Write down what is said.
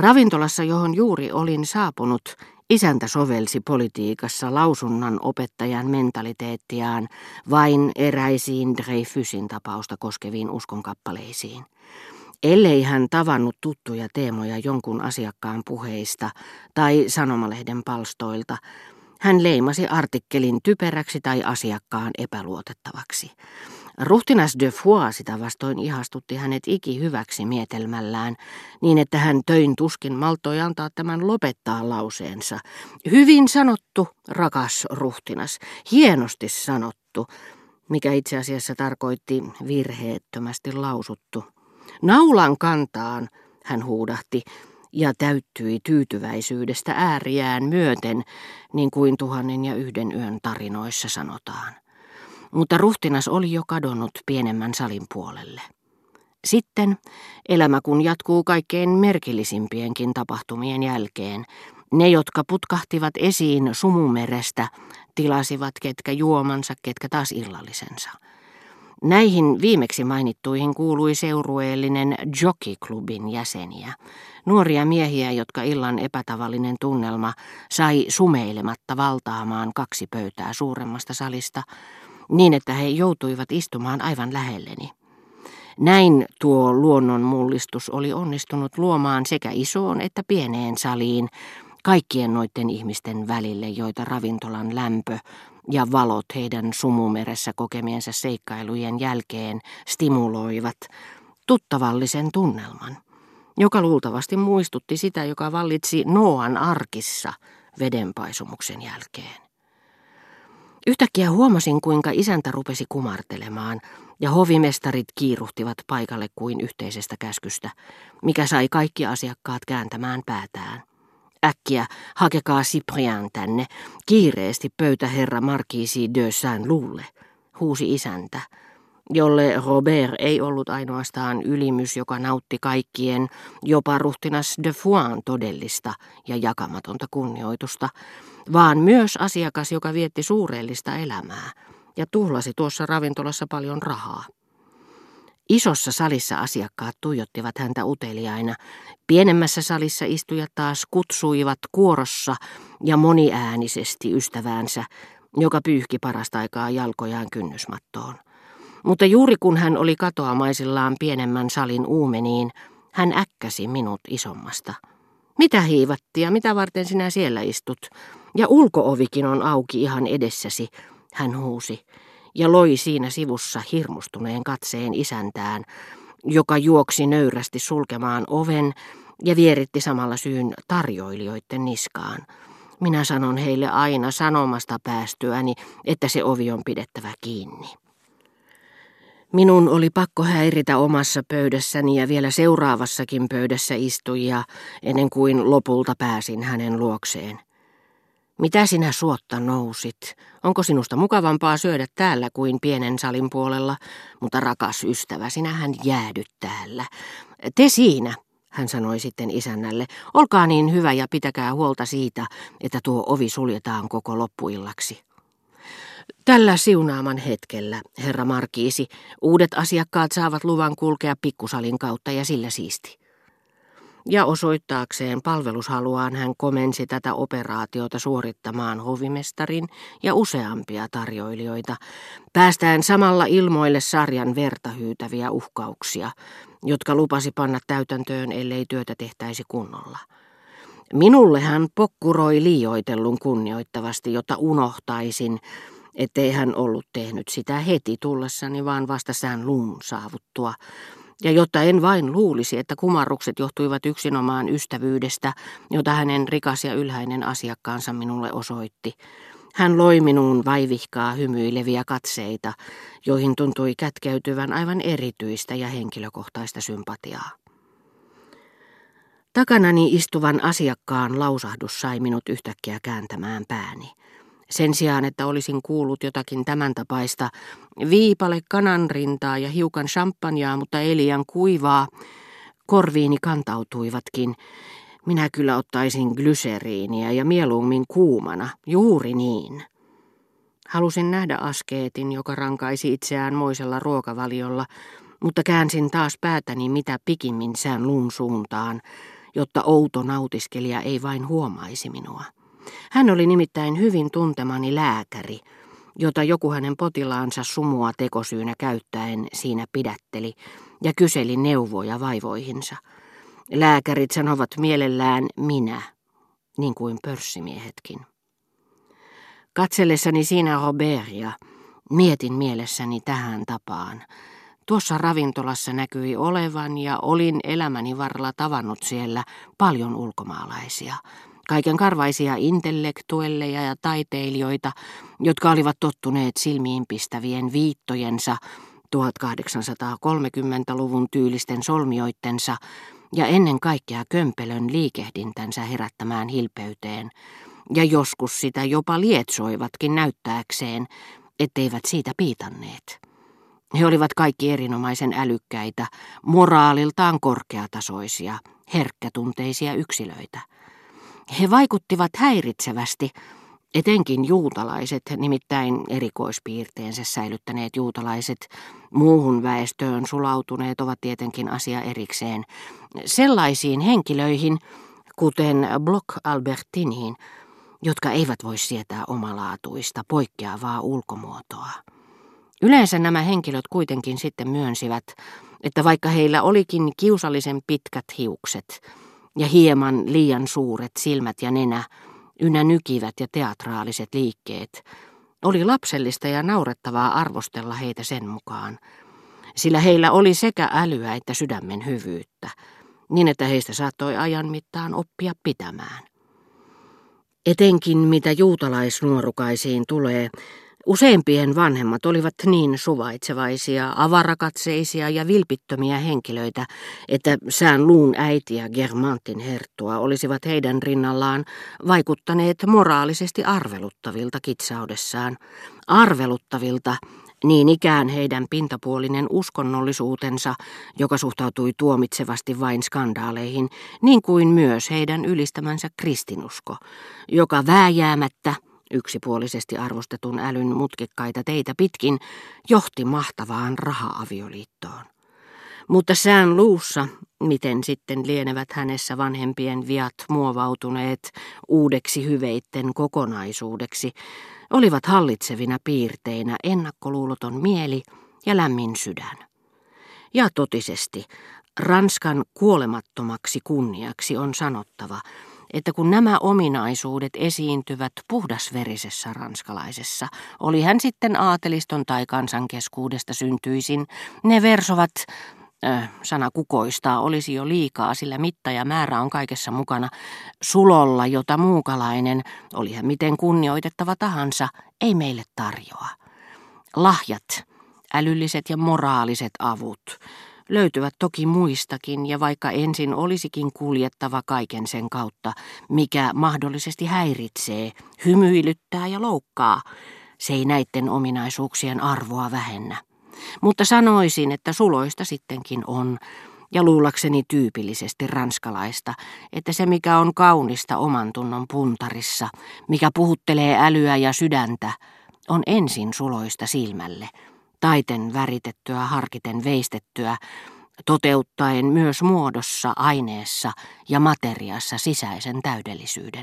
Ravintolassa, johon juuri olin saapunut, isäntä sovelsi politiikassa lausunnan opettajan mentaliteettiaan vain eräisiin Dreyfusin tapausta koskeviin uskonkappaleisiin. Ellei hän tavannut tuttuja teemoja jonkun asiakkaan puheista tai sanomalehden palstoilta, hän leimasi artikkelin typeräksi tai asiakkaan epäluotettavaksi. Ruhtinas de Foix sitä vastoin ihastutti hänet iki hyväksi mietelmällään, niin että hän töin tuskin maltoi antaa tämän lopettaa lauseensa. Hyvin sanottu, rakas ruhtinas, hienosti sanottu, mikä itse asiassa tarkoitti virheettömästi lausuttu. Naulan kantaan, hän huudahti, ja täyttyi tyytyväisyydestä ääriään myöten, niin kuin tuhannen ja yhden yön tarinoissa sanotaan. Mutta ruhtinas oli jo kadonnut pienemmän salin puolelle. Sitten, elämä kun jatkuu kaikkein merkillisimpienkin tapahtumien jälkeen, ne, jotka putkahtivat esiin sumumerestä, tilasivat ketkä juomansa, ketkä taas illallisensa – Näihin viimeksi mainittuihin kuului seurueellinen jockeyklubin jäseniä. Nuoria miehiä, jotka illan epätavallinen tunnelma sai sumeilematta valtaamaan kaksi pöytää suuremmasta salista, niin että he joutuivat istumaan aivan lähelleni. Näin tuo luonnonmullistus oli onnistunut luomaan sekä isoon että pieneen saliin, kaikkien noiden ihmisten välille, joita ravintolan lämpö ja valot heidän sumumeressä kokemiensa seikkailujen jälkeen stimuloivat tuttavallisen tunnelman, joka luultavasti muistutti sitä, joka vallitsi Noan arkissa vedenpaisumuksen jälkeen. Yhtäkkiä huomasin, kuinka isäntä rupesi kumartelemaan, ja hovimestarit kiiruhtivat paikalle kuin yhteisestä käskystä, mikä sai kaikki asiakkaat kääntämään päätään. Äkkiä, hakekaa Cyprien tänne, kiireesti pöytäherra Markiisi de Saint-Loulle, huusi isäntä, jolle Robert ei ollut ainoastaan ylimys, joka nautti kaikkien, jopa ruhtinas de Foin todellista ja jakamatonta kunnioitusta, vaan myös asiakas, joka vietti suureellista elämää ja tuhlasi tuossa ravintolassa paljon rahaa. Isossa salissa asiakkaat tuijottivat häntä uteliaina. Pienemmässä salissa istujat taas kutsuivat kuorossa ja moniäänisesti ystäväänsä, joka pyyhki parasta aikaa jalkojaan kynnysmattoon. Mutta juuri kun hän oli katoamaisillaan pienemmän salin uumeniin, hän äkkäsi minut isommasta. Mitä hiivattia, mitä varten sinä siellä istut? Ja ulkoovikin on auki ihan edessäsi, hän huusi ja loi siinä sivussa hirmustuneen katseen isäntään, joka juoksi nöyrästi sulkemaan oven ja vieritti samalla syyn tarjoilijoiden niskaan. Minä sanon heille aina sanomasta päästyäni, että se ovi on pidettävä kiinni. Minun oli pakko häiritä omassa pöydässäni ja vielä seuraavassakin pöydässä istujia ennen kuin lopulta pääsin hänen luokseen. Mitä sinä suotta nousit? Onko sinusta mukavampaa syödä täällä kuin pienen salin puolella? Mutta rakas ystävä, sinähän jäädyt täällä. Te siinä, hän sanoi sitten isännälle, olkaa niin hyvä ja pitäkää huolta siitä, että tuo ovi suljetaan koko loppuillaksi. Tällä siunaaman hetkellä, herra Markiisi, uudet asiakkaat saavat luvan kulkea pikkusalin kautta ja sillä siisti ja osoittaakseen palvelushaluaan hän komensi tätä operaatiota suorittamaan hovimestarin ja useampia tarjoilijoita, päästään samalla ilmoille sarjan verta hyytäviä uhkauksia, jotka lupasi panna täytäntöön, ellei työtä tehtäisi kunnolla. Minulle hän pokkuroi liioitellun kunnioittavasti, jotta unohtaisin, ettei hän ollut tehnyt sitä heti tullessani, vaan vasta sään luun saavuttua, ja jotta en vain luulisi, että kumarrukset johtuivat yksinomaan ystävyydestä, jota hänen rikas ja ylhäinen asiakkaansa minulle osoitti, hän loi minuun vaivihkaa hymyileviä katseita, joihin tuntui kätkeytyvän aivan erityistä ja henkilökohtaista sympatiaa. Takanani istuvan asiakkaan lausahdus sai minut yhtäkkiä kääntämään pääni. Sen sijaan, että olisin kuullut jotakin tämän tapaista, viipale kananrintaa ja hiukan champanjaa, mutta ei liian kuivaa, korviini kantautuivatkin. Minä kyllä ottaisin glyseriiniä ja mieluummin kuumana, juuri niin. Halusin nähdä askeetin, joka rankaisi itseään moisella ruokavaliolla, mutta käänsin taas päätäni mitä pikimmin sään luun suuntaan, jotta outo nautiskelija ei vain huomaisi minua. Hän oli nimittäin hyvin tuntemani lääkäri, jota joku hänen potilaansa sumua tekosyynä käyttäen siinä pidätteli ja kyseli neuvoja vaivoihinsa. Lääkärit sanovat mielellään minä, niin kuin pörssimiehetkin. Katsellessani siinä Robertia, mietin mielessäni tähän tapaan. Tuossa ravintolassa näkyi olevan ja olin elämäni varrella tavannut siellä paljon ulkomaalaisia, kaiken karvaisia intellektuelleja ja taiteilijoita, jotka olivat tottuneet silmiinpistävien viittojensa 1830-luvun tyylisten solmioittensa ja ennen kaikkea kömpelön liikehdintänsä herättämään hilpeyteen, ja joskus sitä jopa lietsoivatkin näyttääkseen, etteivät siitä piitanneet. He olivat kaikki erinomaisen älykkäitä, moraaliltaan korkeatasoisia, herkkätunteisia yksilöitä. He vaikuttivat häiritsevästi, etenkin juutalaiset, nimittäin erikoispiirteensä säilyttäneet juutalaiset, muuhun väestöön sulautuneet ovat tietenkin asia erikseen, sellaisiin henkilöihin, kuten Block Albertiniin, jotka eivät voi sietää omalaatuista, poikkeavaa ulkomuotoa. Yleensä nämä henkilöt kuitenkin sitten myönsivät, että vaikka heillä olikin kiusallisen pitkät hiukset ja hieman liian suuret silmät ja nenä, ynnä nykivät ja teatraaliset liikkeet, oli lapsellista ja naurettavaa arvostella heitä sen mukaan, sillä heillä oli sekä älyä että sydämen hyvyyttä, niin että heistä saattoi ajan mittaan oppia pitämään. Etenkin mitä juutalaisnuorukaisiin tulee, Useimpien vanhemmat olivat niin suvaitsevaisia, avarakatseisia ja vilpittömiä henkilöitä, että sään luun äiti ja Germantin herttua olisivat heidän rinnallaan vaikuttaneet moraalisesti arveluttavilta kitsaudessaan. Arveluttavilta, niin ikään heidän pintapuolinen uskonnollisuutensa, joka suhtautui tuomitsevasti vain skandaaleihin, niin kuin myös heidän ylistämänsä kristinusko, joka vääjäämättä – yksipuolisesti arvostetun älyn mutkikkaita teitä pitkin, johti mahtavaan raha-avioliittoon. Mutta sään luussa, miten sitten lienevät hänessä vanhempien viat muovautuneet uudeksi hyveitten kokonaisuudeksi, olivat hallitsevina piirteinä ennakkoluuloton mieli ja lämmin sydän. Ja totisesti, Ranskan kuolemattomaksi kunniaksi on sanottava, että kun nämä ominaisuudet esiintyvät puhdasverisessä ranskalaisessa, oli hän sitten aateliston tai kansankeskuudesta syntyisin, ne versovat, äh, sana kukoistaa olisi jo liikaa, sillä mitta ja määrä on kaikessa mukana, sulolla, jota muukalainen, oli hän miten kunnioitettava tahansa, ei meille tarjoa. Lahjat, älylliset ja moraaliset avut, löytyvät toki muistakin, ja vaikka ensin olisikin kuljettava kaiken sen kautta, mikä mahdollisesti häiritsee, hymyilyttää ja loukkaa, se ei näiden ominaisuuksien arvoa vähennä. Mutta sanoisin, että suloista sittenkin on, ja luullakseni tyypillisesti ranskalaista, että se mikä on kaunista oman tunnon puntarissa, mikä puhuttelee älyä ja sydäntä, on ensin suloista silmälle – taiten väritettyä, harkiten veistettyä, toteuttaen myös muodossa, aineessa ja materiassa sisäisen täydellisyyden.